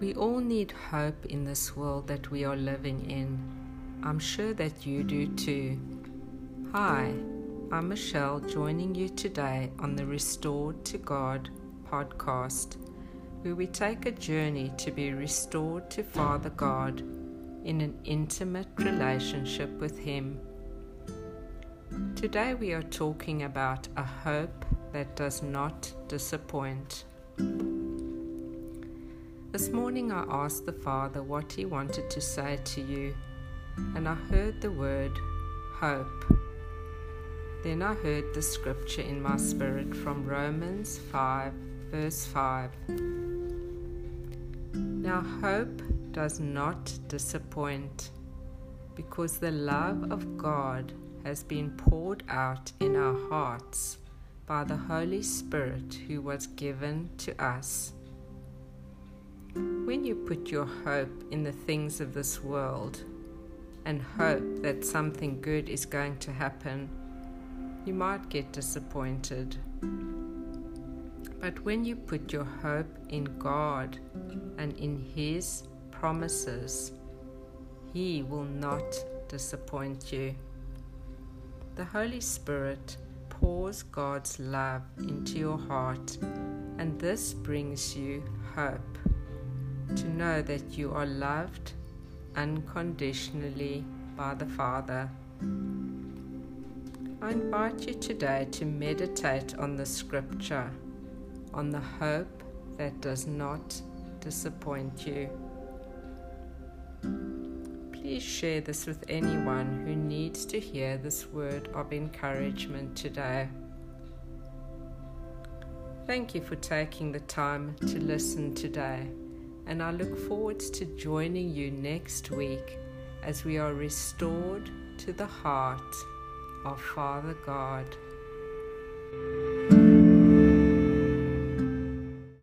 We all need hope in this world that we are living in. I'm sure that you do too. Hi, I'm Michelle joining you today on the Restored to God podcast, where we take a journey to be restored to Father God in an intimate relationship with Him. Today we are talking about a hope that does not disappoint. This morning I asked the Father what He wanted to say to you, and I heard the word hope. Then I heard the scripture in my spirit from Romans 5, verse 5. Now, hope does not disappoint because the love of God has been poured out in our hearts by the Holy Spirit who was given to us. When you put your hope in the things of this world and hope that something good is going to happen, you might get disappointed. But when you put your hope in God and in His promises, He will not disappoint you. The Holy Spirit pours God's love into your heart, and this brings you hope to know that you are loved unconditionally by the Father. I invite you today to meditate on the scripture, on the hope that does not disappoint you. Please share this with anyone who needs to hear this word of encouragement today. Thank you for taking the time to listen today and I look forward to joining you next week as we are restored to the heart of Father God.